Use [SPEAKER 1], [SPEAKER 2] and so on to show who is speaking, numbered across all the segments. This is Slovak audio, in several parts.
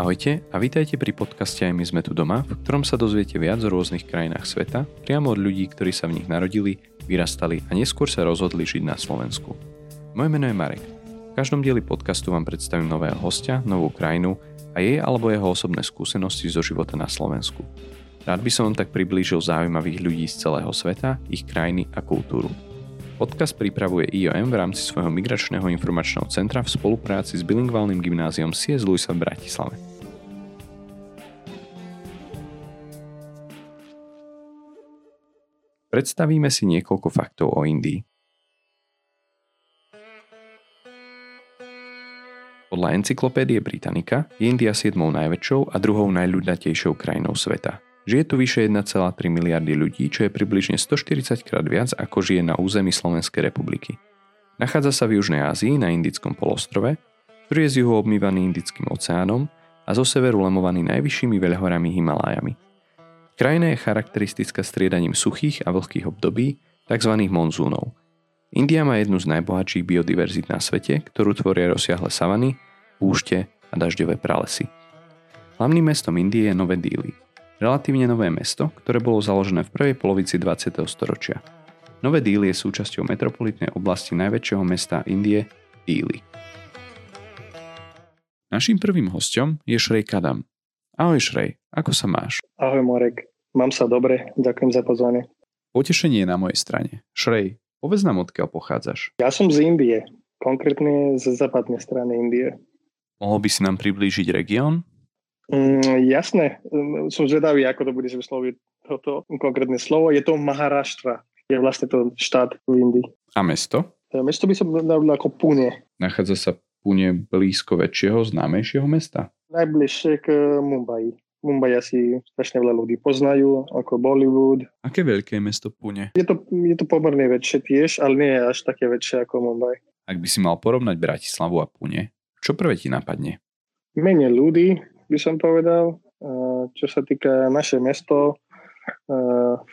[SPEAKER 1] Ahojte a vítajte pri podcaste Aj my sme tu doma, v ktorom sa dozviete viac o rôznych krajinách sveta, priamo od ľudí, ktorí sa v nich narodili, vyrastali a neskôr sa rozhodli žiť na Slovensku. Moje meno je Marek. V každom dieli podcastu vám predstavím nového hostia, novú krajinu a jej alebo jeho osobné skúsenosti zo života na Slovensku. Rád by som vám tak priblížil zaujímavých ľudí z celého sveta, ich krajiny a kultúru. Podcast pripravuje IOM v rámci svojho migračného informačného centra v spolupráci s bilingválnym gymnáziom CS Luisa v Bratislave. Predstavíme si niekoľko faktov o Indii. Podľa encyklopédie Britannica je India 7. najväčšou a druhou najľudnatejšou krajinou sveta. Žije tu vyše 1,3 miliardy ľudí, čo je približne 140 krát viac ako žije na území Slovenskej republiky. Nachádza sa v Južnej Ázii na Indickom polostrove, ktorý je z juhu obmývaný Indickým oceánom a zo severu lemovaný najvyššími veľhorami Himalájami. Krajina je charakteristická striedaním suchých a vlhkých období, tzv. monzúnov. India má jednu z najbohatších biodiverzít na svete, ktorú tvoria rozsiahle savany, púšte a dažďové pralesy. Hlavným mestom Indie je Nové Díly, relatívne nové mesto, ktoré bolo založené v prvej polovici 20. storočia. Nové Díly je súčasťou metropolitnej oblasti najväčšieho mesta Indie, Díly. Naším prvým hostom je Šrej Kadam. Ahoj Šrej, ako sa máš?
[SPEAKER 2] Ahoj Marek, mám sa dobre, ďakujem za pozvanie.
[SPEAKER 1] Potešenie je na mojej strane. Šrej, povedz nám odkiaľ pochádzaš.
[SPEAKER 2] Ja som z Indie, konkrétne z západnej strany Indie.
[SPEAKER 1] Mohol by si nám priblížiť región?
[SPEAKER 2] Mm, jasné, mm, som zvedavý, ako to budeš vysloviť toto konkrétne slovo. Je to Maharashtra, je vlastne to štát v Indii.
[SPEAKER 1] A mesto?
[SPEAKER 2] Mesto by som dal ako Pune.
[SPEAKER 1] Nachádza sa Pune blízko väčšieho, známejšieho mesta?
[SPEAKER 2] Najbližšie k Mumbai. Mumbai asi strašne veľa ľudí poznajú, ako Bollywood.
[SPEAKER 1] Aké veľké je mesto Pune?
[SPEAKER 2] Je to, je to pomerne väčšie tiež, ale nie je až také väčšie ako Mumbai.
[SPEAKER 1] Ak by si mal porovnať Bratislavu a Pune, čo prvé ti napadne?
[SPEAKER 2] Menej ľudí, by som povedal. Čo sa týka naše mesto,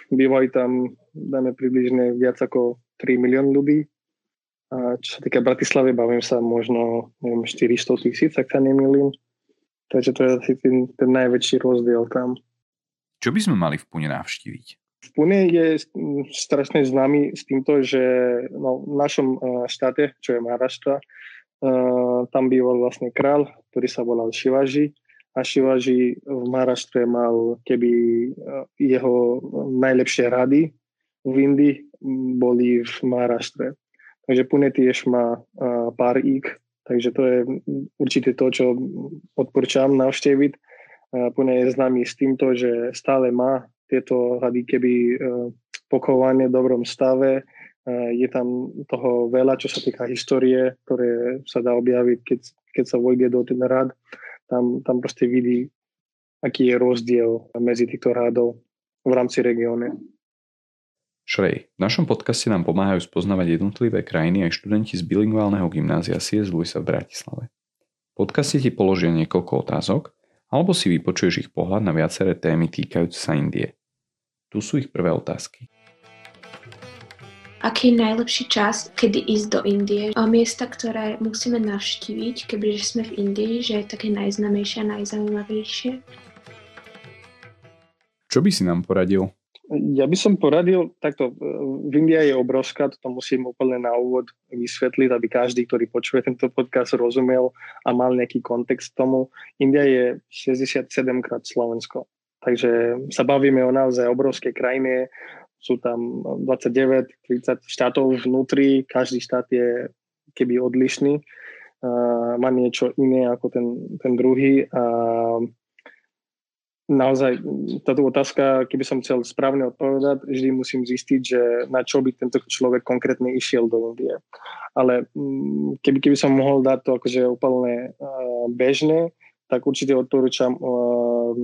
[SPEAKER 2] bývajú tam, dáme približne viac ako 3 milión ľudí. A čo sa týka Bratislavy, bavím sa možno neviem, 400 tisíc, ak sa nemýlim. Takže to je asi ten, ten najväčší rozdiel tam.
[SPEAKER 1] Čo by sme mali v Pune navštíviť?
[SPEAKER 2] V Pune je strašne známy s týmto, že no, v našom štáte, čo je Maharashtra, tam býval vlastne král, ktorý sa volal Shivaji a Shivaji v Maharashtre mal keby eh, jeho najlepšie rady v Indii boli v Maharashtre. Takže Pune tiež má pár ík, takže to je určite to, čo odporúčam navštíviť. Pune je známy s týmto, že stále má tieto rady keby pochované v dobrom stave. Je tam toho veľa, čo sa týka histórie, ktoré sa dá objaviť, keď, keď sa vojde do ten rad tam, tam proste vidí, aký je rozdiel medzi týchto rádov v rámci regióne.
[SPEAKER 1] Šrej, v našom podcaste nám pomáhajú spoznávať jednotlivé krajiny aj študenti z bilingválneho gymnázia CS Luisa v Bratislave. V podcaste ti položia niekoľko otázok, alebo si vypočuješ ich pohľad na viaceré témy týkajúce sa Indie. Tu sú ich prvé otázky
[SPEAKER 3] aký je najlepší čas, kedy ísť do Indie. A miesta, ktoré musíme navštíviť, kebyže sme v Indii, že je také najznamejšie a najzaujímavejšie.
[SPEAKER 1] Čo by si nám poradil?
[SPEAKER 2] Ja by som poradil, takto, v India je obrovská, to musím úplne na úvod vysvetliť, aby každý, ktorý počuje tento podcast, rozumel a mal nejaký kontext tomu. India je 67 krát Slovensko. Takže sa bavíme o naozaj obrovskej krajine, sú tam 29-30 štátov vnútri, každý štát je keby odlišný, má niečo iné ako ten, ten druhý a naozaj táto otázka, keby som chcel správne odpovedať, vždy musím zistiť, že na čo by tento človek konkrétne išiel do Indie. Ale keby, keby som mohol dať to akože úplne uh, bežné, tak určite odporúčam uh,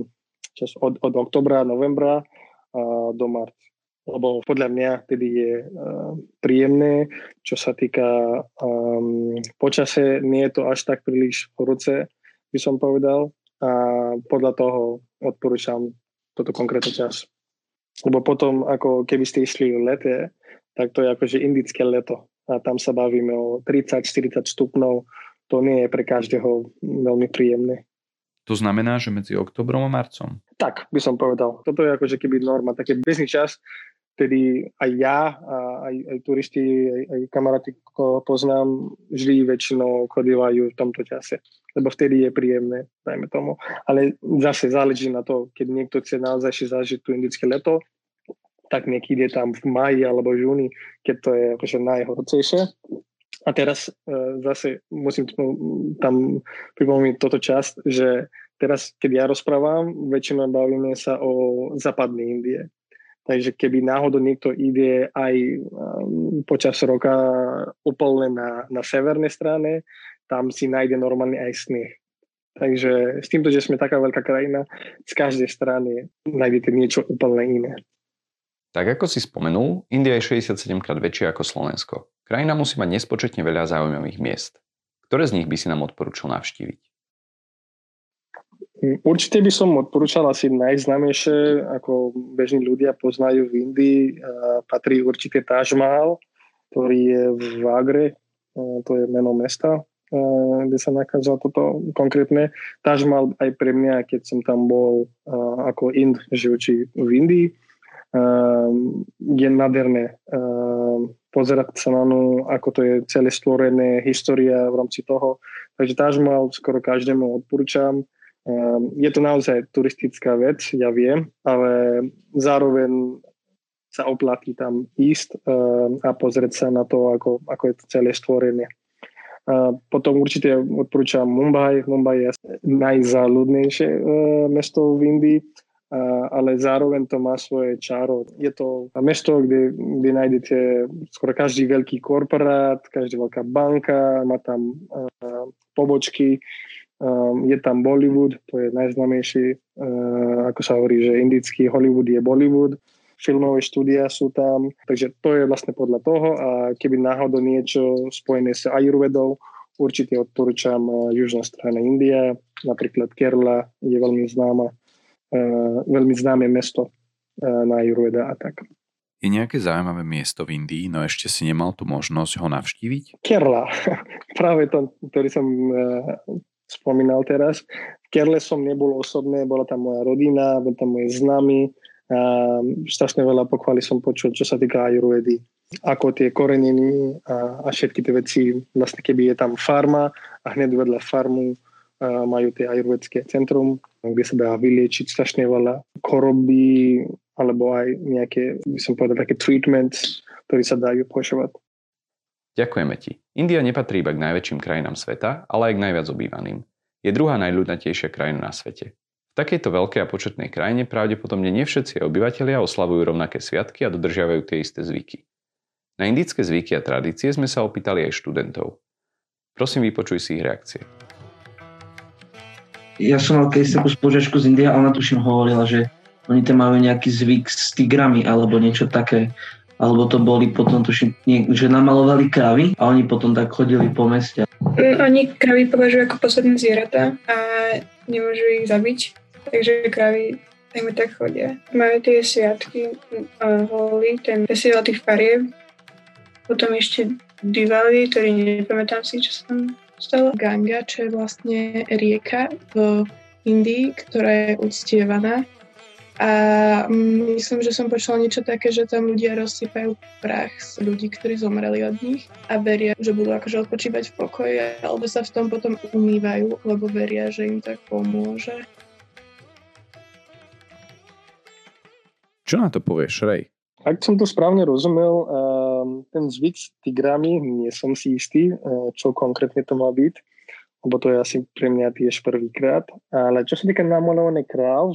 [SPEAKER 2] od, od oktobra, novembra uh, do marca. Lebo podľa mňa tedy je uh, príjemné, čo sa týka um, počase, nie je to až tak príliš horúce, by som povedal, a podľa toho odporúčam toto konkrétny čas. Lebo potom, ako keby ste išli v lete, tak to je akože indické leto a tam sa bavíme o 30-40 stupňov, to nie je pre každého veľmi príjemné.
[SPEAKER 1] To znamená, že medzi oktobrom a marcom?
[SPEAKER 2] Tak, by som povedal. Toto je akože keby norma, taký bežný čas, tedy aj ja, a aj, aj turisti, aj, aj kamaráti, koho poznám, vždy väčšinou chodívajú v tomto čase. Lebo vtedy je príjemné, dajme tomu. Ale zase záleží na to, keď niekto chce naozaj zažiť tu indické leto, tak niekedy je tam v maji alebo v júni, keď to je akože najhorcejšie. A teraz e, zase musím tam pripomínať toto časť, že teraz, keď ja rozprávam, väčšinou bavíme sa o západnej Indie. Takže keby náhodou niekto ide aj um, počas roka úplne na, na severnej strane, tam si nájde normálne aj sneh. Takže s týmto, že sme taká veľká krajina, z každej strany nájdete niečo úplne iné.
[SPEAKER 1] Tak ako si spomenul, India je 67 krát väčšia ako Slovensko. Krajina musí mať nespočetne veľa zaujímavých miest. Ktoré z nich by si nám odporúčil navštíviť?
[SPEAKER 2] Určite by som odporúčal asi najznámejšie, ako bežní ľudia poznajú v Indii, patrí určite Taj Mahal, ktorý je v Agre, to je meno mesta, kde sa nachádza toto konkrétne. Taj Mahal aj pre mňa, keď som tam bol ako Ind, žijúci v Indii, je nádherné pozerať sa na no, ako to je celé stvorené, história v rámci toho. Takže Taj Mahal skoro každému odporúčam je to naozaj turistická vec, ja viem, ale zároveň sa oplatí tam ísť ehm, a pozrieť sa na to, ako, ako je to celé stvorené. Ehm, potom určite odporúčam Mumbai. Mumbai je najzáľudnejšie mesto v Indii, ale zároveň to má svoje čaro. Je to mesto, kde, kde nájdete skoro každý veľký korporát, každá veľká banka, má tam pobočky, Um, je tam Bollywood, to je najznámejší, uh, ako sa hovorí, že indický Hollywood je Bollywood. Filmové štúdia sú tam, takže to je vlastne podľa toho a keby náhodou niečo spojené s Ayurvedou, určite odporúčam uh, južná strana India, napríklad Kerala je veľmi známa, uh, veľmi známe mesto na Ayurveda a tak.
[SPEAKER 1] Je nejaké zaujímavé miesto v Indii, no ešte si nemal tu možnosť ho navštíviť?
[SPEAKER 2] Kerala. Práve to, ktorý som spomínal teraz. V Kerle som nebol osobne, bola tam moja rodina, bol tam moje známy. A strašne veľa pochvály som počul, čo sa týka ajurvedy. Ako tie koreniny a, a všetky tie veci, vlastne keby je tam farma a hneď vedľa farmu a majú tie ajurvedské centrum, kde sa dá vyliečiť strašne veľa choroby alebo aj nejaké, by som povedal, také treatments, ktoré sa dajú pošovať.
[SPEAKER 1] Ďakujeme ti. India nepatrí iba k najväčším krajinám sveta, ale aj k najviac obývaným. Je druhá najľudnatejšia krajina na svete. V takejto veľkej a početnej krajine pravdepodobne nie všetci obyvateľia oslavujú rovnaké sviatky a dodržiavajú tie isté zvyky. Na indické zvyky a tradície sme sa opýtali aj študentov. Prosím, vypočuj si ich reakcie.
[SPEAKER 4] Ja som mal keď takú spoločačku z India a ona tuším hovorila, že oni tam majú nejaký zvyk s tigrami alebo niečo také alebo to boli potom, tuším, nie, že namalovali kravy a oni potom tak chodili po meste.
[SPEAKER 5] Mm, oni kravy považujú ako posledné zvieratá a nemôžu ich zabiť, takže kravy najmä tak chodia. Majú tie sviatky holy, ten festival tých fariev, potom ešte Diwali, ktorý nepamätám si, čo tam stalo.
[SPEAKER 6] Ganga, čo je vlastne rieka v Indii, ktorá je uctievaná a myslím, že som počula niečo také, že tam ľudia rozsypajú prach z ľudí, ktorí zomreli od nich a veria, že budú akože odpočívať v pokoji, alebo sa v tom potom umývajú, lebo veria, že im tak pomôže.
[SPEAKER 1] Čo na to povieš, Rej?
[SPEAKER 2] Ak som to správne rozumel, ehm, ten zvyk s tigrami, nie som si istý, eh, čo konkrétne to má byť, lebo to je asi pre mňa tiež prvýkrát. Ale čo sa týka namalovaných kráv,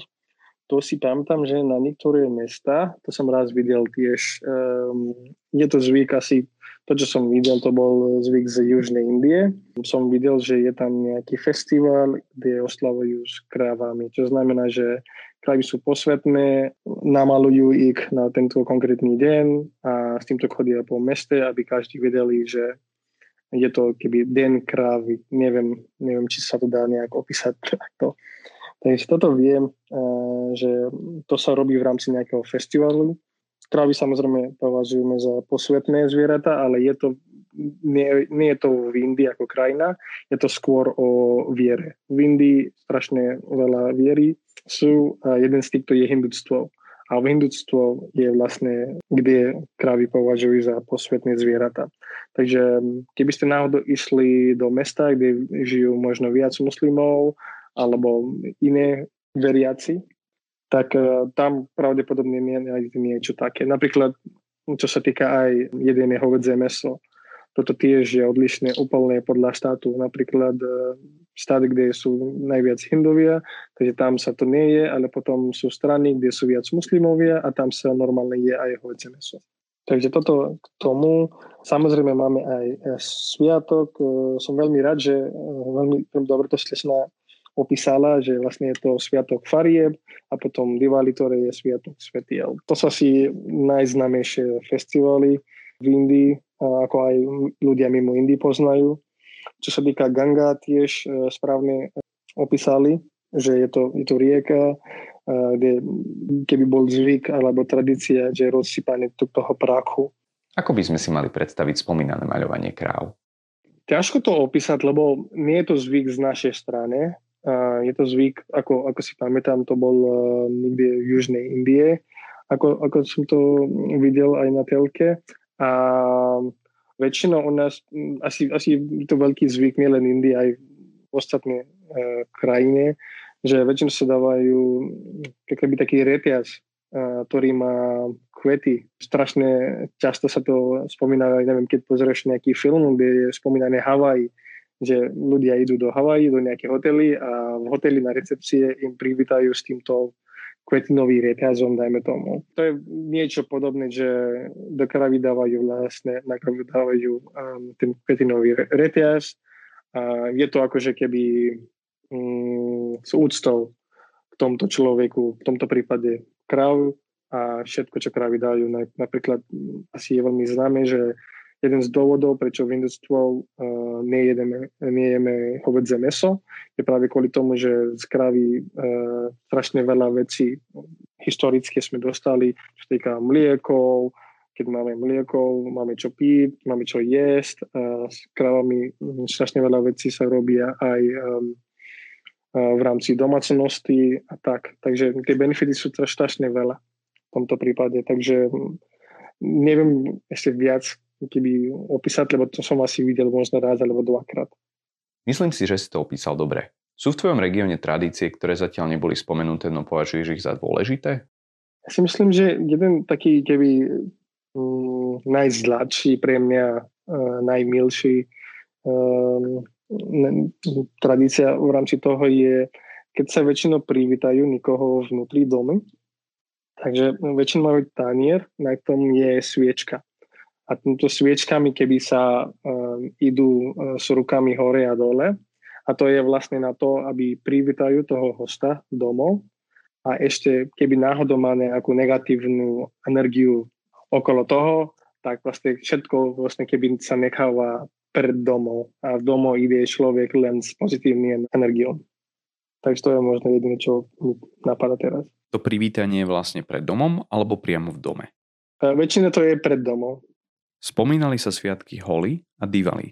[SPEAKER 2] to si pamätám, že na niektoré mesta, to som raz videl tiež, um, je to zvyk asi, to čo som videl, to bol zvyk z Južnej Indie. Som videl, že je tam nejaký festival, kde oslavujú s krávami, čo znamená, že krávy sú posvetné, namalujú ich na tento konkrétny deň a s týmto chodia po meste, aby každý vedeli, že je to keby deň krávy. Neviem, neviem, či sa to dá nejak opísať takto. Takže toto viem, eh, že to sa robí v rámci nejakého festivalu. Krávy samozrejme považujeme za posvetné zvieratá, ale je to nie, nie je to v Indii ako krajina, je to skôr o viere. V Indii strašne veľa viery sú a jeden z týchto je hindutstvo. A v hindutstvo je vlastne, kde krávy považujú za posvetné zvieratá. Takže keby ste náhodou išli do mesta, kde žijú možno viac muslimov alebo iné veriaci, tak uh, tam pravdepodobne nájdete niečo také. Napríklad, čo sa týka aj jedenie hovedzie meso. Toto tiež je odlišné úplne podľa štátu. Napríklad uh, štát, kde sú najviac hindovia, takže tam sa to nie je, ale potom sú strany, kde sú viac muslimovia a tam sa normálne je aj hovedzie meso. Takže toto k tomu. Samozrejme máme aj sviatok. Som veľmi rád, že veľmi dobre to slečna opísala, že vlastne je to Sviatok Farieb a potom Diwali, ktoré je Sviatok Svetiel. To sú asi najznámejšie festivaly v Indii, ako aj ľudia mimo Indii poznajú. Čo sa týka Ganga, tiež e, správne opísali, že je to, je to rieka, e, kde keby bol zvyk alebo tradícia, že je rozsypanie toho prachu.
[SPEAKER 1] Ako by sme si mali predstaviť spomínané maľovanie kráv?
[SPEAKER 2] Ťažko to opísať, lebo nie je to zvyk z našej strany. Je to zvyk, ako, ako si pamätám, to bol uh, niekde v Južnej Indie, ako, ako som to videl aj na telke. A väčšinou u nás, asi, asi je to veľký zvyk, nielen Indie, aj v ostatné uh, krajine, že väčšinou sa dávajú keby taký reťaz, uh, ktorý má kvety. Strašne často sa to spomína, neviem, keď pozrieš nejaký film, kde je spomínané Havaj, že ľudia idú do Havaji, do nejaké hotely a v hoteli na recepcie im privítajú s týmto kvetinový reťazom, dajme tomu. To je niečo podobné, že do kravy dávajú vlastne, na kravu dávajú um, ten kvetinový reťaz. Je to akože keby um, s úctou k tomto človeku, v tomto prípade krav a všetko, čo kravy dajú. Napríklad asi je veľmi známe, že jeden z dôvodov, prečo v industvu uh, nejedeme, nejeme hovedzie meso, je práve kvôli tomu, že z kravy uh, strašne veľa vecí historicky sme dostali, čo týka mliekov, keď máme mliekov, máme čo piť, máme čo jesť. Uh, s kravami strašne veľa vecí sa robia aj um, v rámci domácnosti a tak. Takže tie benefity sú strašne veľa v tomto prípade. Takže neviem ešte viac keby opísať, lebo to som asi videl možno raz alebo dvakrát.
[SPEAKER 1] Myslím si, že si to opísal dobre. Sú v tvojom regióne tradície, ktoré zatiaľ neboli spomenuté, no považuješ ich za dôležité?
[SPEAKER 2] Ja si myslím, že jeden taký, keby mm, najzladší pre mňa, uh, najmilší um, tradícia v rámci toho je, keď sa väčšinou privítajú nikoho vnútri domu, takže väčšinou majú tanier, na tom je sviečka a týmto sviečkami, keby sa uh, idú uh, s rukami hore a dole. A to je vlastne na to, aby privítajú toho hosta domov a ešte keby náhodou má nejakú negatívnu energiu okolo toho, tak vlastne všetko vlastne keby sa necháva pred domov a v domov ide človek len s pozitívnym energiou. Takže to je možno jediné, čo mi napadá teraz.
[SPEAKER 1] To privítanie je vlastne pred domom alebo priamo v dome?
[SPEAKER 2] Uh, väčšina to je pred domom.
[SPEAKER 1] Spomínali sa sviatky Holi a Diwali.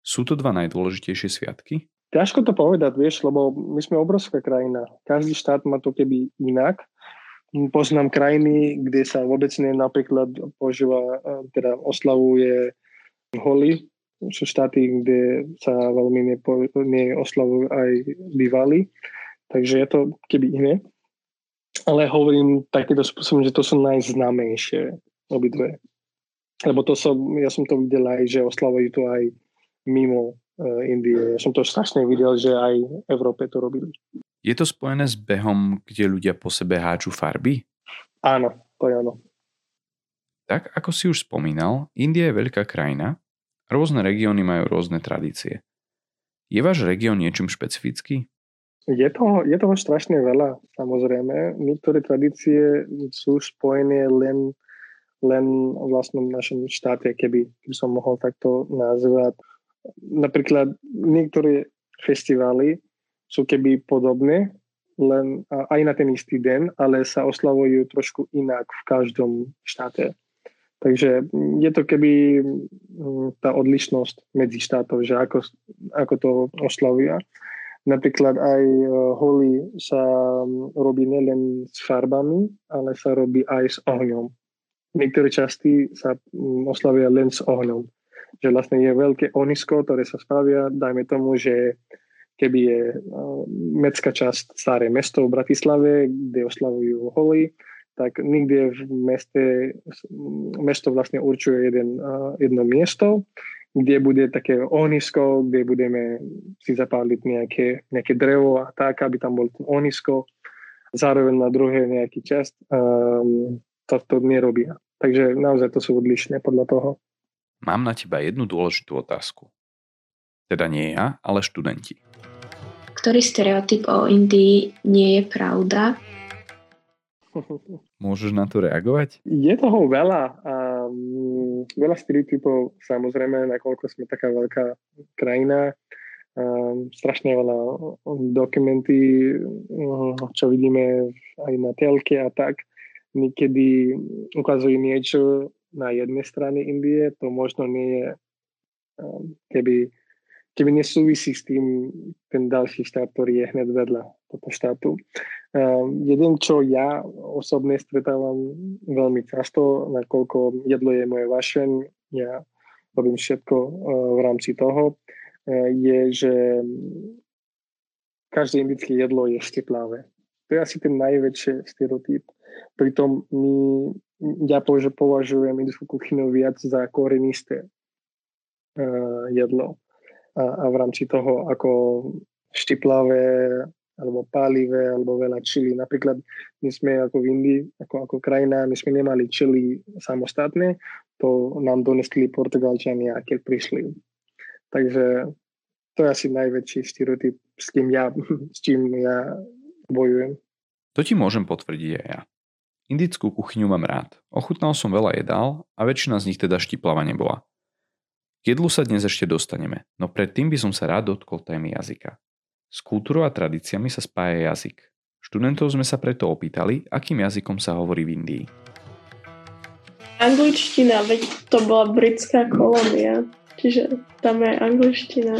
[SPEAKER 1] Sú to dva najdôležitejšie sviatky?
[SPEAKER 2] Ťažko to povedať, vieš, lebo my sme obrovská krajina. Každý štát má to keby inak. Poznám krajiny, kde sa vôbec nie napríklad požíva, e, teda oslavuje Holi. Sú štáty, kde sa veľmi nepo, neoslavujú aj Diwali. Takže je to keby iné. Ale hovorím takýmto spôsobom, že to sú najznámejšie obidve. Lebo to som, ja som to videl aj, že oslavujú to aj mimo uh, Indie. Ja som to strašne videl, že aj v Európe to robili.
[SPEAKER 1] Je to spojené s behom, kde ľudia po sebe háču farby?
[SPEAKER 2] Áno, to je áno.
[SPEAKER 1] Tak ako si už spomínal, India je veľká krajina, rôzne regióny majú rôzne tradície. Je váš región niečím špecifický?
[SPEAKER 2] Je toho, je toho strašne veľa, samozrejme. Niektoré tradície sú spojené len len v vlastnom našom štáte, keby, keby som mohol takto nazvať. Napríklad niektoré festivály sú keby podobné, len aj na ten istý deň, ale sa oslavujú trošku inak v každom štáte. Takže je to keby mm, tá odlišnosť medzi štátov, že ako, ako to oslavia. Napríklad aj e, holy sa robí nielen s farbami, ale sa robí aj s ohňom. Niektoré časti sa oslavia len s ohňom. Že vlastne je veľké ohnisko, ktoré sa spravia, dajme tomu, že keby je e, mecká časť staré mesto v Bratislave, kde oslavujú holy, tak nikde v meste, mesto vlastne určuje jeden, e, jedno miesto kde bude také ohnisko, kde budeme si zapáliť nejaké, nejaké drevo a tak, aby tam bol ohnisko. Zároveň na druhé nejaký čas um, to, to nerobia. Takže naozaj to sú odlišné podľa toho.
[SPEAKER 1] Mám na teba jednu dôležitú otázku. Teda nie ja, ale študenti.
[SPEAKER 3] Ktorý stereotyp o Indii nie je pravda?
[SPEAKER 1] Môžeš na to reagovať?
[SPEAKER 2] Je toho veľa. Um, veľa stereotypov, samozrejme, nakoľko sme taká veľká krajina. Um, strašne veľa dokumenty, um, čo vidíme aj na telke a tak. Niekedy ukazujú niečo na jednej strane Indie, to možno nie je, um, keby keby nesúvisí s tým ten ďalší štát, ktorý je hneď vedľa toho štátu. Uh, jeden, čo ja osobne stretávam veľmi často, nakoľko jedlo je moje vašeň, ja robím všetko uh, v rámci toho, je, že každé indické jedlo je šteplavé. To je asi ten najväčší stereotyp. Pritom my, ja považujem indickú kuchynu viac za korenisté uh, jedlo a, a v rámci toho ako štiplavé alebo pálivé, alebo veľa čili. Napríklad my sme ako v Indii, ako, ako krajina, my sme nemali čili samostatné, to nám donesli Portugalčania, keď prišli. Takže to je asi najväčší stereotyp, s kým ja, s čím ja bojujem.
[SPEAKER 1] To ti môžem potvrdiť aj ja. Indickú kuchyňu mám rád. Ochutnal som veľa jedál a väčšina z nich teda štiplava nebola. K jedlu sa dnes ešte dostaneme, no predtým by som sa rád dotkol témy jazyka. S kultúrou a tradíciami sa spája jazyk. Študentov sme sa preto opýtali, akým jazykom sa hovorí v Indii.
[SPEAKER 6] Angličtina, veď to bola britská kolónia, čiže tam je angličtina.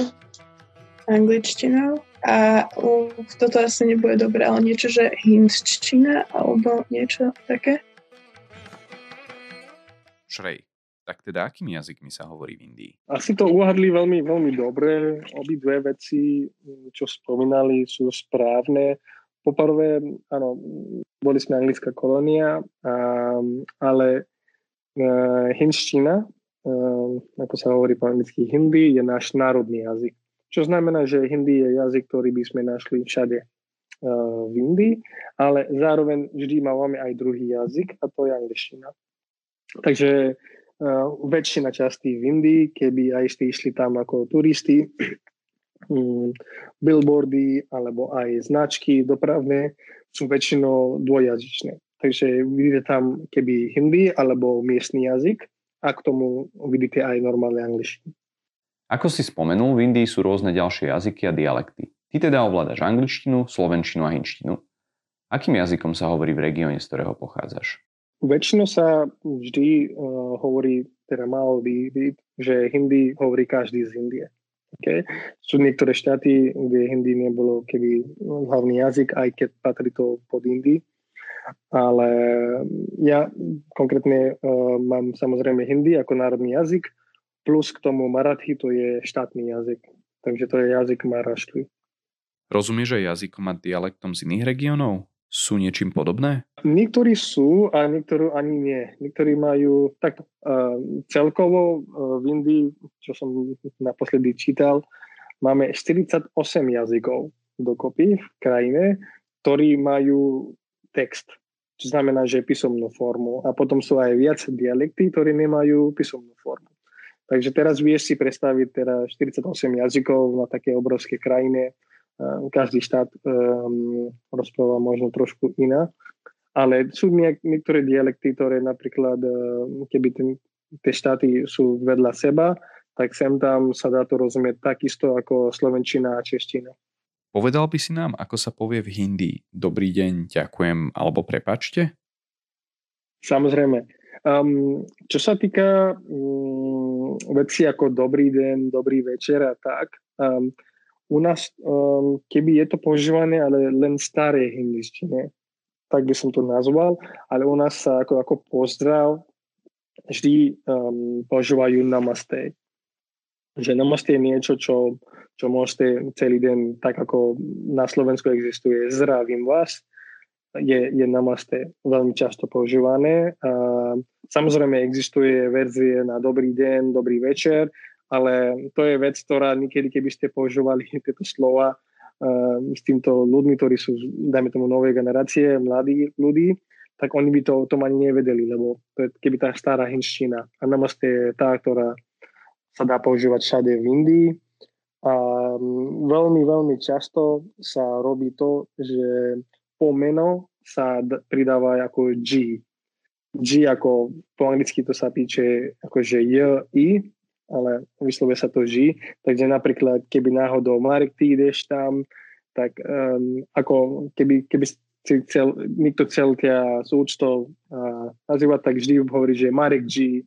[SPEAKER 6] Angličtina a uh, toto asi nebude dobré, ale niečo, že hindčtina alebo niečo také.
[SPEAKER 1] Šrej. Tak teda akými jazykmi sa hovorí v Indii?
[SPEAKER 2] Asi to uhadli veľmi, veľmi dobre. Obidve veci, čo spomínali, sú správne. Poprvé, áno, boli sme anglická kolónia, ale hindština, uh, ako sa hovorí po anglicky hindi, je náš národný jazyk. Čo znamená, že hindi je jazyk, ktorý by sme našli všade uh, v Indii, ale zároveň vždy máme aj druhý jazyk a to je angličtina. Takže uh, väčšina častí v Indii, keby aj ste išli tam ako turisti, um, billboardy alebo aj značky dopravné sú väčšinou dvojazyčné. Takže vidíte tam keby hindi alebo miestny jazyk a k tomu vidíte aj normálne angličtinu.
[SPEAKER 1] Ako si spomenul, v Indii sú rôzne ďalšie jazyky a dialekty. Ty teda ovládaš angličtinu, slovenčinu a hinčtinu. Akým jazykom sa hovorí v regióne, z ktorého pochádzaš?
[SPEAKER 2] Väčšinou sa vždy uh, hovorí, teda malo by že hindi hovorí každý z Indie. Okay? Sú niektoré štáty, kde hindi nebolo keby hlavný jazyk, aj keď patrí to pod Indii. Ale ja konkrétne uh, mám samozrejme hindi ako národný jazyk, plus k tomu marathi to je štátny jazyk. Takže to je jazyk Maraštvi.
[SPEAKER 1] Rozumieš aj jazykom a dialektom z iných regiónov? sú niečím podobné?
[SPEAKER 2] Niektorí sú a niektorí ani nie. Niektorí majú, tak uh, celkovo uh, v Indii, čo som naposledy čítal, máme 48 jazykov dokopy v krajine, ktorí majú text, čo znamená, že písomnú formu. A potom sú aj viac dialekty, ktorí nemajú písomnú formu. Takže teraz vieš si predstaviť teda 48 jazykov na také obrovské krajine, Ehm, každý štát um, rozpráva možno trošku iná, ale sú niek- niektoré dialekty, ktoré napríklad, um, keby ten, tie štáty sú vedľa seba, tak sem tam sa dá to rozumieť takisto ako slovenčina a čeština.
[SPEAKER 1] Povedal by si nám, ako sa povie v hindi dobrý deň, ďakujem alebo prepačte?
[SPEAKER 2] Samozrejme. Um, čo sa týka um, veci ako dobrý deň, dobrý večer a tak, um, u nás, um, keby je to používané, ale len staré hindištine, tak by som to nazval, ale u nás sa ako, ako pozdrav vždy um, používajú namaste. Že namaste je niečo, čo, čo môžete celý deň, tak ako na Slovensku existuje, zdravím vás, je, je namaste veľmi často používané. A samozrejme existuje verzie na dobrý deň, dobrý večer, ale to je vec, ktorá niekedy, keby ste používali tieto slova s týmto ľuďmi, ktorí sú, dajme tomu, nové generácie, mladí ľudí, tak oni by to o tom ani nevedeli, lebo to je keby tá stará hinština. A namaste je tá, ktorá sa dá používať všade v Indii. A veľmi, veľmi často sa robí to, že po meno sa pridáva ako G. G ako po anglicky to sa píše akože J, I, ale vyslovuje sa to G. Takže napríklad, keby náhodou Marek, ty ideš tam, tak um, ako keby, keby si chcel, niekto chcel ťa s účtou uh, nazývať, tak vždy hovorí, že Marek G,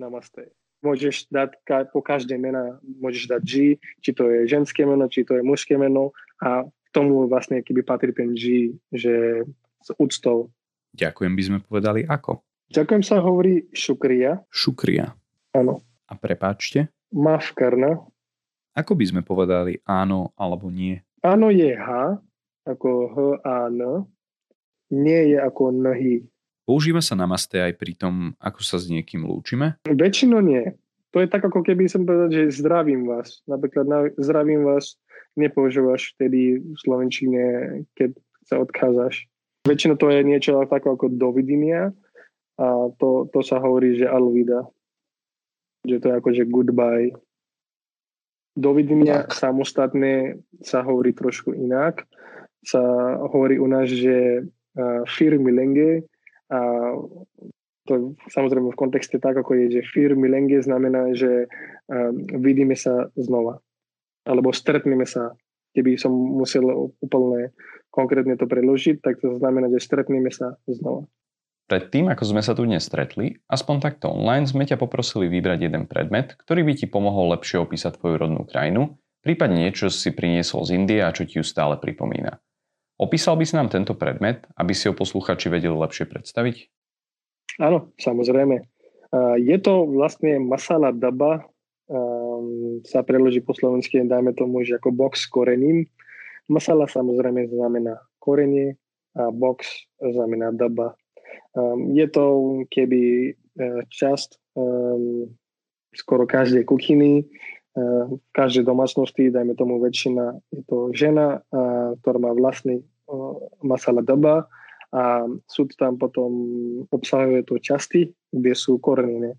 [SPEAKER 2] namaste. Môžeš dať ka, po každé mena, môžeš dať G, či to je ženské meno, či to je mužské meno a tomu vlastne keby patrí ten G, že s úctou.
[SPEAKER 1] Ďakujem by sme povedali ako?
[SPEAKER 2] Ďakujem sa hovorí šukria.
[SPEAKER 1] Šukria.
[SPEAKER 2] Áno.
[SPEAKER 1] A prepáčte?
[SPEAKER 2] Mafkarna.
[SPEAKER 1] Ako by sme povedali áno alebo nie?
[SPEAKER 2] Áno je H, ako H a N. Nie je ako NHI.
[SPEAKER 1] Používa sa namaste aj pri tom, ako sa s niekým lúčime?
[SPEAKER 2] Väčšinou nie. To je tak, ako keby som povedal, že zdravím vás. Napríklad na, zdravím vás nepoužívaš vtedy v Slovenčine, keď sa odkázaš. Väčšinou to je niečo tak ako dovidenia a to, to sa hovorí, že alvida. Že to je ako, že goodbye. Dovidenia samostatne sa hovorí trošku inak. Sa hovorí u nás, že firmy lenge a to samozrejme v kontexte tak, ako je, že firmy lenge znamená, že um, vidíme sa znova alebo stretneme sa. Keby som musel úplne konkrétne to preložiť, tak to znamená, že stretneme sa znova.
[SPEAKER 1] Pred tým, ako sme sa tu dnes stretli, aspoň takto online sme ťa poprosili vybrať jeden predmet, ktorý by ti pomohol lepšie opísať tvoju rodnú krajinu, prípadne niečo si priniesol z Indie a čo ti ju stále pripomína. Opísal by si nám tento predmet, aby si ho posluchači vedeli lepšie predstaviť?
[SPEAKER 2] Áno, samozrejme. Je to vlastne masala daba, sa preloží po slovensky, dajme tomu, že ako box s korením. Masala samozrejme znamená korenie a box znamená daba. Um, je to keby uh, časť um, skoro každej kuchyny, uh, v každej domácnosti, dajme tomu väčšina, je to žena, ktorá má vlastný uh, masala daba a sú tam potom, obsahuje to časti, kde sú koreniny.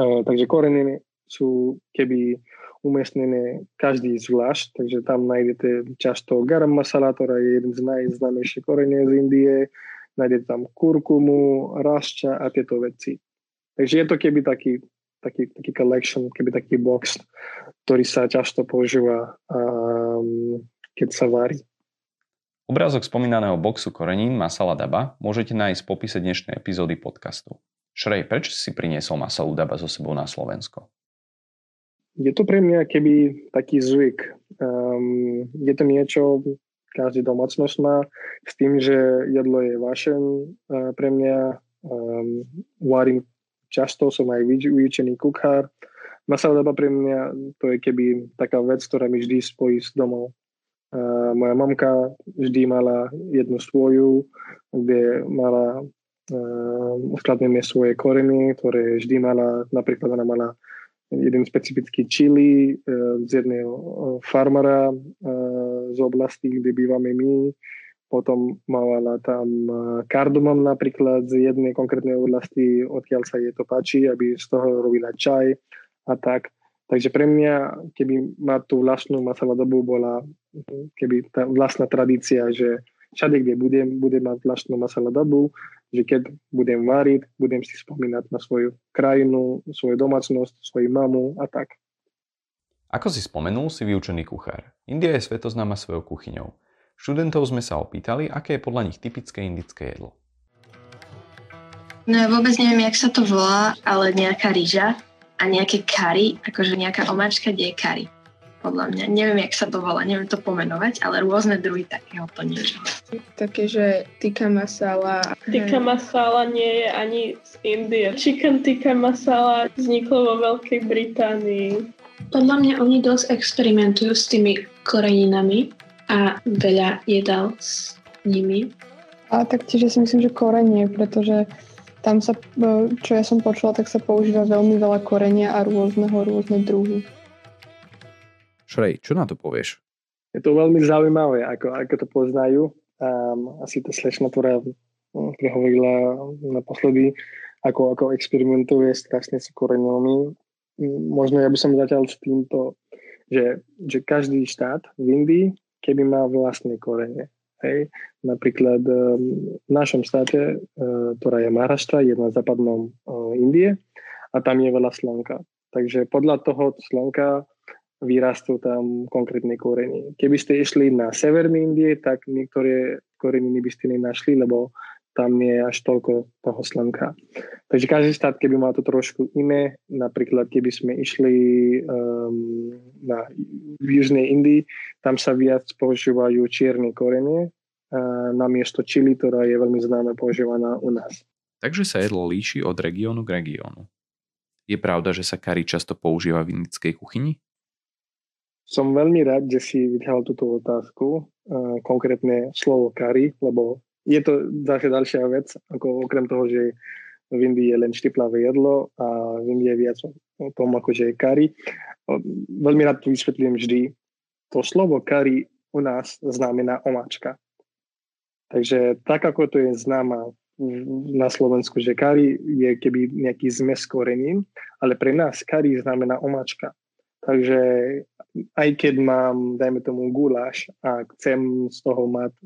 [SPEAKER 2] Takže koreniny sú keby umiestnené každý zvlášť, takže tam nájdete často garam masala, ktorá je jeden z najznámejších korenie z Indie, nájdete tam kurkumu, rašča a tieto veci. Takže je to keby taký, taký, taký collection, keby taký box, ktorý sa často používa, um, keď sa varí.
[SPEAKER 1] Obrázok spomínaného boxu korenín Masala Daba môžete nájsť v popise dnešnej epizódy podcastu. Šrej, prečo si priniesol Masalu Daba so sebou na Slovensko?
[SPEAKER 2] je to pre mňa keby taký zvyk. Um, je to niečo, každý domácnosť má, s tým, že jedlo je vašen uh, pre mňa. Um, varím často, som aj vyučený kuchár. Masala pre mňa to je keby taká vec, ktorá mi vždy spojí s domov. Moja mamka vždy mala jednu svoju, kde mala uh, uskladnené svoje koreny, ktoré vždy mala, napríklad ona mala jeden specifický čili z jedného farmara z oblasti, kde bývame my. Potom mala tam kardumom napríklad z jednej konkrétnej oblasti, odkiaľ sa jej to páči, aby z toho robila čaj a tak. Takže pre mňa, keby má tú vlastnú masaladobu, bola keby tá vlastná tradícia, že všade, kde budem, budem mať vlastnú masaladobu, že keď budem variť, budem si spomínať na svoju krajinu, svoju domácnosť, svoju mamu a tak.
[SPEAKER 1] Ako si spomenul, si vyučený kuchár. India je svetoznáma svojou kuchyňou. Študentov sme sa opýtali, aké je podľa nich typické indické jedlo.
[SPEAKER 7] No ja vôbec neviem, jak sa to volá, ale nejaká rýža a nejaké kary, akože nejaká omáčka, kde je kary. Podľa mňa. Neviem, jak sa to volá, neviem to pomenovať, ale rôzne druhy takéhoto niečo.
[SPEAKER 6] Také, že tikka masala.
[SPEAKER 8] Tikka masala nie je ani z Indie. Chicken tikka masala vzniklo vo Veľkej Británii.
[SPEAKER 3] Podľa mňa oni dosť experimentujú s tými koreninami a veľa jedal s nimi.
[SPEAKER 6] A taktiež ja si myslím, že korenie, pretože tam sa, e, čo ja som počula, tak sa používa veľmi veľa korenia a rôzneho, rôzne druhy.
[SPEAKER 1] Šrej, čo na to povieš?
[SPEAKER 2] Je to veľmi zaujímavé, ako, ako to poznajú. Um, asi tá slečna, ktorá hm, prehovorila naposledy, ako, ako experimentuje strašne s koreňami. Možno ja by som zatiaľ s týmto, že, že každý štát v Indii, keby mal vlastné korene, Hej. Napríklad ehm, v našom štáte, eh, ktorá je Maharashtra, je na západnom eh, Indie a tam je veľa slnka. Takže podľa toho slnka vyrastú tam konkrétne koreny. Keby ste išli na severný Indie, tak niektoré koreniny by ste nenašli, lebo tam nie je až toľko toho slnka. Takže každý štát, keby mal to trošku iné, napríklad keby sme išli um, na, v Južnej Indii, tam sa viac používajú čierne korenie uh, na miesto čili, ktorá je veľmi známe používaná u nás.
[SPEAKER 1] Takže sa jedlo líši od regiónu k regiónu. Je pravda, že sa kari často používa v indickej kuchyni?
[SPEAKER 2] Som veľmi rád, že si vytiahol túto otázku, uh, konkrétne slovo kari, lebo je to zase ďalšia vec, ako okrem toho, že v Indii je len štiplavé jedlo a v Indii je viac o tom, akože je kari. Veľmi rád tu vysvetlím vždy. To slovo kari u nás znamená omáčka. Takže tak, ako to je známa na Slovensku, že kari je keby nejaký zmes korenín, ale pre nás kari znamená omáčka. Takže aj keď mám, dajme tomu, guláš a chcem z toho mať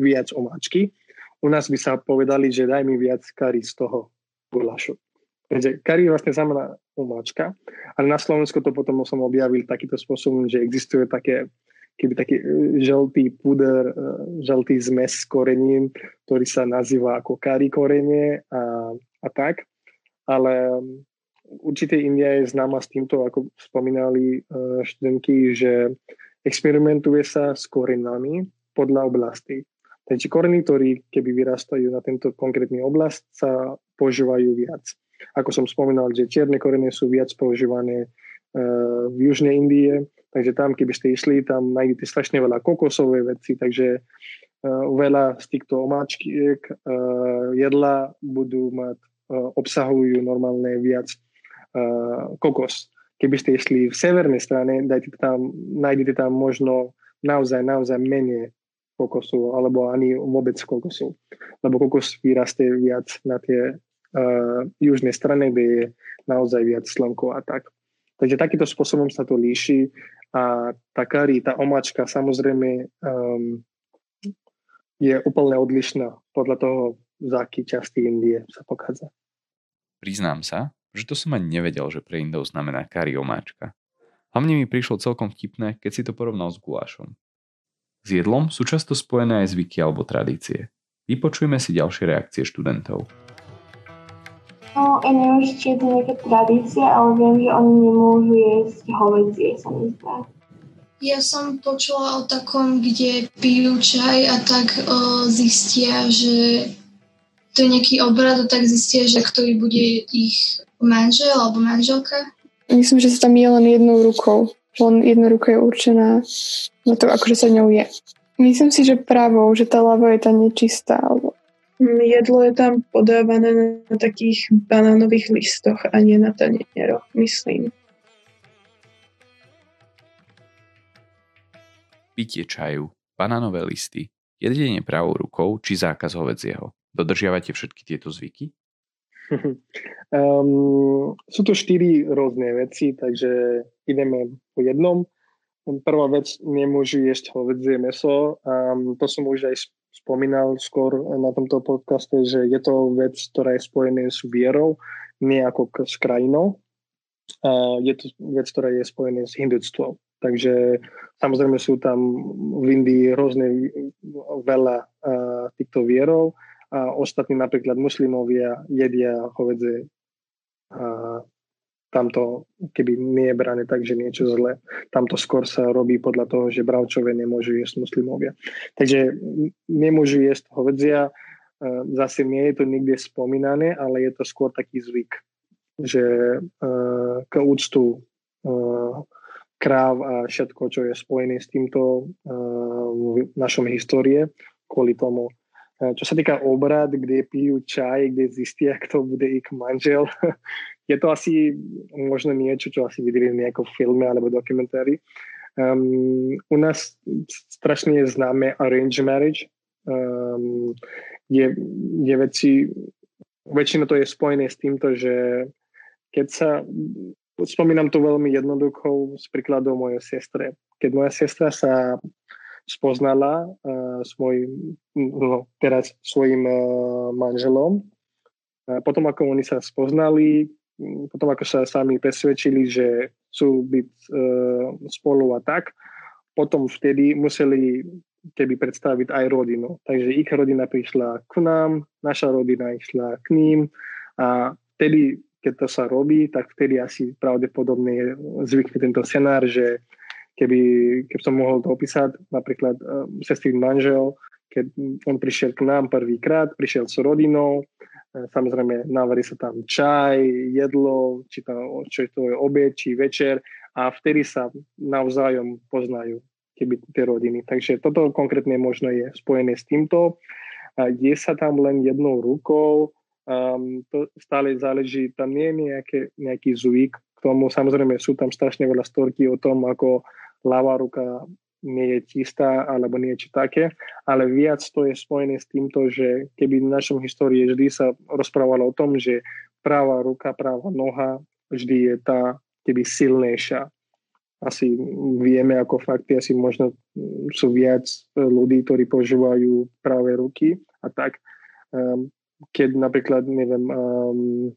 [SPEAKER 2] viac omáčky, u nás by sa povedali, že daj mi viac kari z toho gulášu. Takže kari vlastne znamená umáčka, ale na Slovensku to potom som objavil takýto spôsobom, že existuje také keby taký e, žltý puder, e, žltý zmes korením, ktorý sa nazýva ako kari korenie a, a tak. Ale určite India je známa s týmto, ako spomínali e, študentky, že experimentuje sa s korenami podľa oblasti. Takže koreny, ktorí keby vyrastajú na tento konkrétny oblast, sa používajú viac. Ako som spomínal, že čierne korene sú viac používané uh, v južnej Indie, takže tam, keby ste išli, tam nájdete strašne veľa kokosové veci, takže uh, veľa z týchto omáčkiek uh, jedla budú mať, obsahujú normálne viac kokos. Keby ste išli v severnej strane, dajte tam, nájdete tam možno naozaj, naozaj menej kokosu, alebo ani vôbec kokosu. Lebo kokos vyrastie viac na tie uh, južnej strane, kde je naozaj viac slnko a tak. Takže takýmto spôsobom sa to líši a tá kari, tá omáčka samozrejme um, je úplne odlišná podľa toho, z aký časti Indie sa pochádza.
[SPEAKER 1] Priznám sa, že to som ani nevedel, že pre Indov znamená kari omáčka. Hlavne mi prišlo celkom vtipné, keď si to porovnal s gulášom. S jedlom sú často spojené aj zvyky alebo tradície. Vypočujme si ďalšie reakcie študentov.
[SPEAKER 9] No, ja neviem, či je to nejaká tradícia, ale viem, že oni nemôžu jesť hovedzie, sa mi zdá.
[SPEAKER 10] Ja som počula o takom, kde pijú čaj a tak o, zistia, že to je nejaký obrad a tak zistia, že ktorý bude ich manžel alebo manželka.
[SPEAKER 6] Myslím, že sa tam je len jednou rukou len jedna ruka je určená na to, akože sa ňou je. Myslím si, že pravou, že tá lava je tá nečistá. Alebo... Jedlo je tam podávané na takých banánových listoch a nie na tanieroch, myslím.
[SPEAKER 1] Pitie čaju, banánové listy, jedenie pravou rukou či zákaz hovedzieho. Dodržiavate všetky tieto zvyky?
[SPEAKER 2] um, sú to štyri rôzne veci, takže ideme po jednom. Prvá vec, nemôžu jesť hovedzie meso. Um, to som už aj spomínal skôr na tomto podcaste, že je to vec, ktorá je spojená s vierou, nie ako s krajinou. Uh, je to vec, ktorá je spojená s hindutstvom. Takže samozrejme sú tam v Indii rôzne veľa uh, týchto vierov a ostatní napríklad muslimovia jedia hovedze a tamto, keby nie je brané tak, že niečo zlé. Tamto skôr sa robí podľa toho, že bravčové nemôžu jesť muslimovia. Takže nemôžu jesť hovedzia, zase nie je to nikde spomínané, ale je to skôr taký zvyk, že k úctu kráv a všetko, čo je spojené s týmto v našom histórie, kvôli tomu. Čo sa týka obrad, kde pijú čaj, kde zistia, kto bude ich manžel, je to asi možno niečo, čo asi videli v nejakom filme alebo dokumentári. Um, u nás strašne je známe arrange marriage, um, je, je veci, väčšina to je spojené s týmto, že keď sa, spomínam to veľmi jednoducho s príkladom mojej sestre. Keď moja sestra sa spoznala uh, s mojim, no, teraz svojim uh, manželom, a potom ako oni sa spoznali, potom ako sa sami presvedčili, že chcú byť uh, spolu a tak, potom vtedy museli keby predstaviť aj rodinu. Takže ich rodina prišla k nám, naša rodina išla k ním a vtedy, keď to sa robí, tak vtedy asi pravdepodobne zvykne tento scenár, že keby, keby som mohol to opísať, napríklad uh, sestrin manžel, keď on prišiel k nám prvýkrát, prišiel s rodinou, uh, samozrejme navarí sa tam čaj, jedlo, či tam, čo je to je obed, či večer a vtedy sa navzájom poznajú keby tie rodiny. Takže toto konkrétne možno je spojené s týmto. Je sa tam len jednou rukou, um, to stále záleží, tam nie je nejaké, nejaký zvyk tomu. Samozrejme sú tam strašne veľa storky o tom, ako ľavá ruka nie je čistá alebo niečo také, ale viac to je spojené s týmto, že keby v našom histórii vždy sa rozprávalo o tom, že práva ruka, práva noha vždy je tá keby silnejšia asi vieme ako fakty, asi možno sú viac ľudí, ktorí používajú práve ruky a tak. Um, keď napríklad, neviem, um,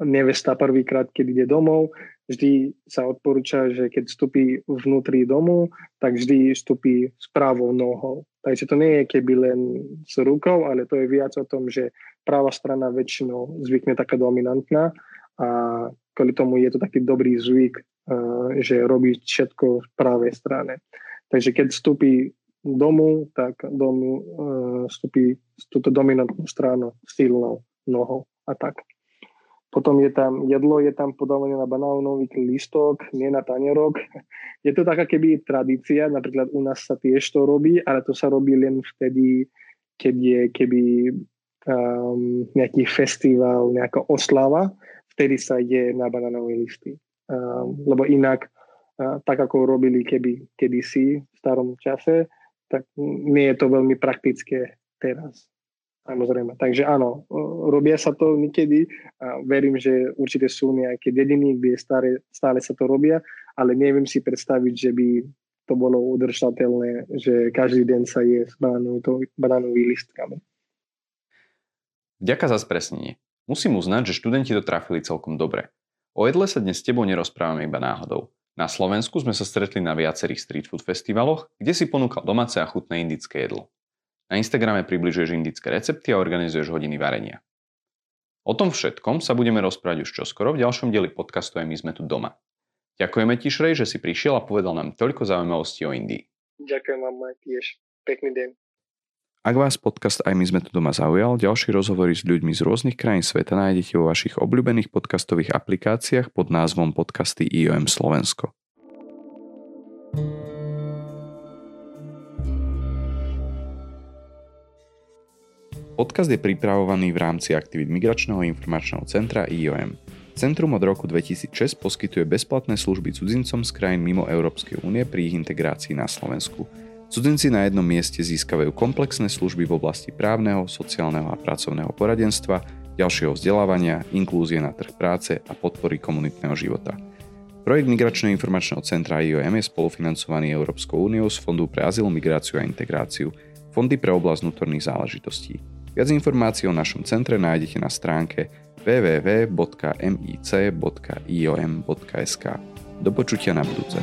[SPEAKER 2] nevesta prvýkrát, keď ide domov, vždy sa odporúča, že keď vstupí vnútri domu, tak vždy vstupí s pravou nohou. Takže to nie je keby len s rukou, ale to je viac o tom, že práva strana väčšinou zvykne taká dominantná a kvôli tomu je to taký dobrý zvyk že robí všetko v pravej strane. Takže keď vstupí domu, tak domu vstupí z túto dominantnú stranu silnou nohou a tak. Potom je tam jedlo, je tam podávané na banánový listok, nie na tanierok. Je to taká keby tradícia, napríklad u nás sa tiež to robí, ale to sa robí len vtedy, keď je keby um, nejaký festival, nejaká oslava, vtedy sa ide na banánový listy. Ehm, lebo inak, tak ako robili keby kedysi v starom čase, tak nie je to veľmi praktické teraz. Samozrejme. Takže áno, robia sa to niekedy a verím, že určite sú nejaké dediny, kde stále, stále sa to robia, ale neviem si predstaviť, že by to bolo udržateľné, že každý deň sa je s banánovými listkami.
[SPEAKER 1] Ďakujem za spresnenie. Musím uznať, že študenti to trafili celkom dobre. O jedle sa dnes s tebou nerozprávame iba náhodou. Na Slovensku sme sa stretli na viacerých street food festivaloch, kde si ponúkal domáce a chutné indické jedlo. Na Instagrame približuješ indické recepty a organizuješ hodiny varenia. O tom všetkom sa budeme rozprávať už čoskoro v ďalšom dieli podcastu aj my sme tu doma. Ďakujeme ti, Šrej, že si prišiel a povedal nám toľko zaujímavostí o Indii.
[SPEAKER 2] Ďakujem vám aj tiež. Pekný deň.
[SPEAKER 1] Ak vás podcast Aj my sme tu doma zaujal, ďalší rozhovory s ľuďmi z rôznych krajín sveta nájdete vo vašich obľúbených podcastových aplikáciách pod názvom podcasty IOM Slovensko. Podcast je pripravovaný v rámci aktivít Migračného informačného centra IOM. Centrum od roku 2006 poskytuje bezplatné služby cudzincom z krajín mimo Európskej únie pri ich integrácii na Slovensku. Cudzinci na jednom mieste získavajú komplexné služby v oblasti právneho, sociálneho a pracovného poradenstva, ďalšieho vzdelávania, inklúzie na trh práce a podpory komunitného života. Projekt Migračného informačného centra IOM je spolufinancovaný Európskou úniou z Fondu pre azyl, migráciu a integráciu, Fondy pre oblasť vnútorných záležitostí. Viac informácií o našom centre nájdete na stránke www.mic.iom.sk. Do počutia na budúce.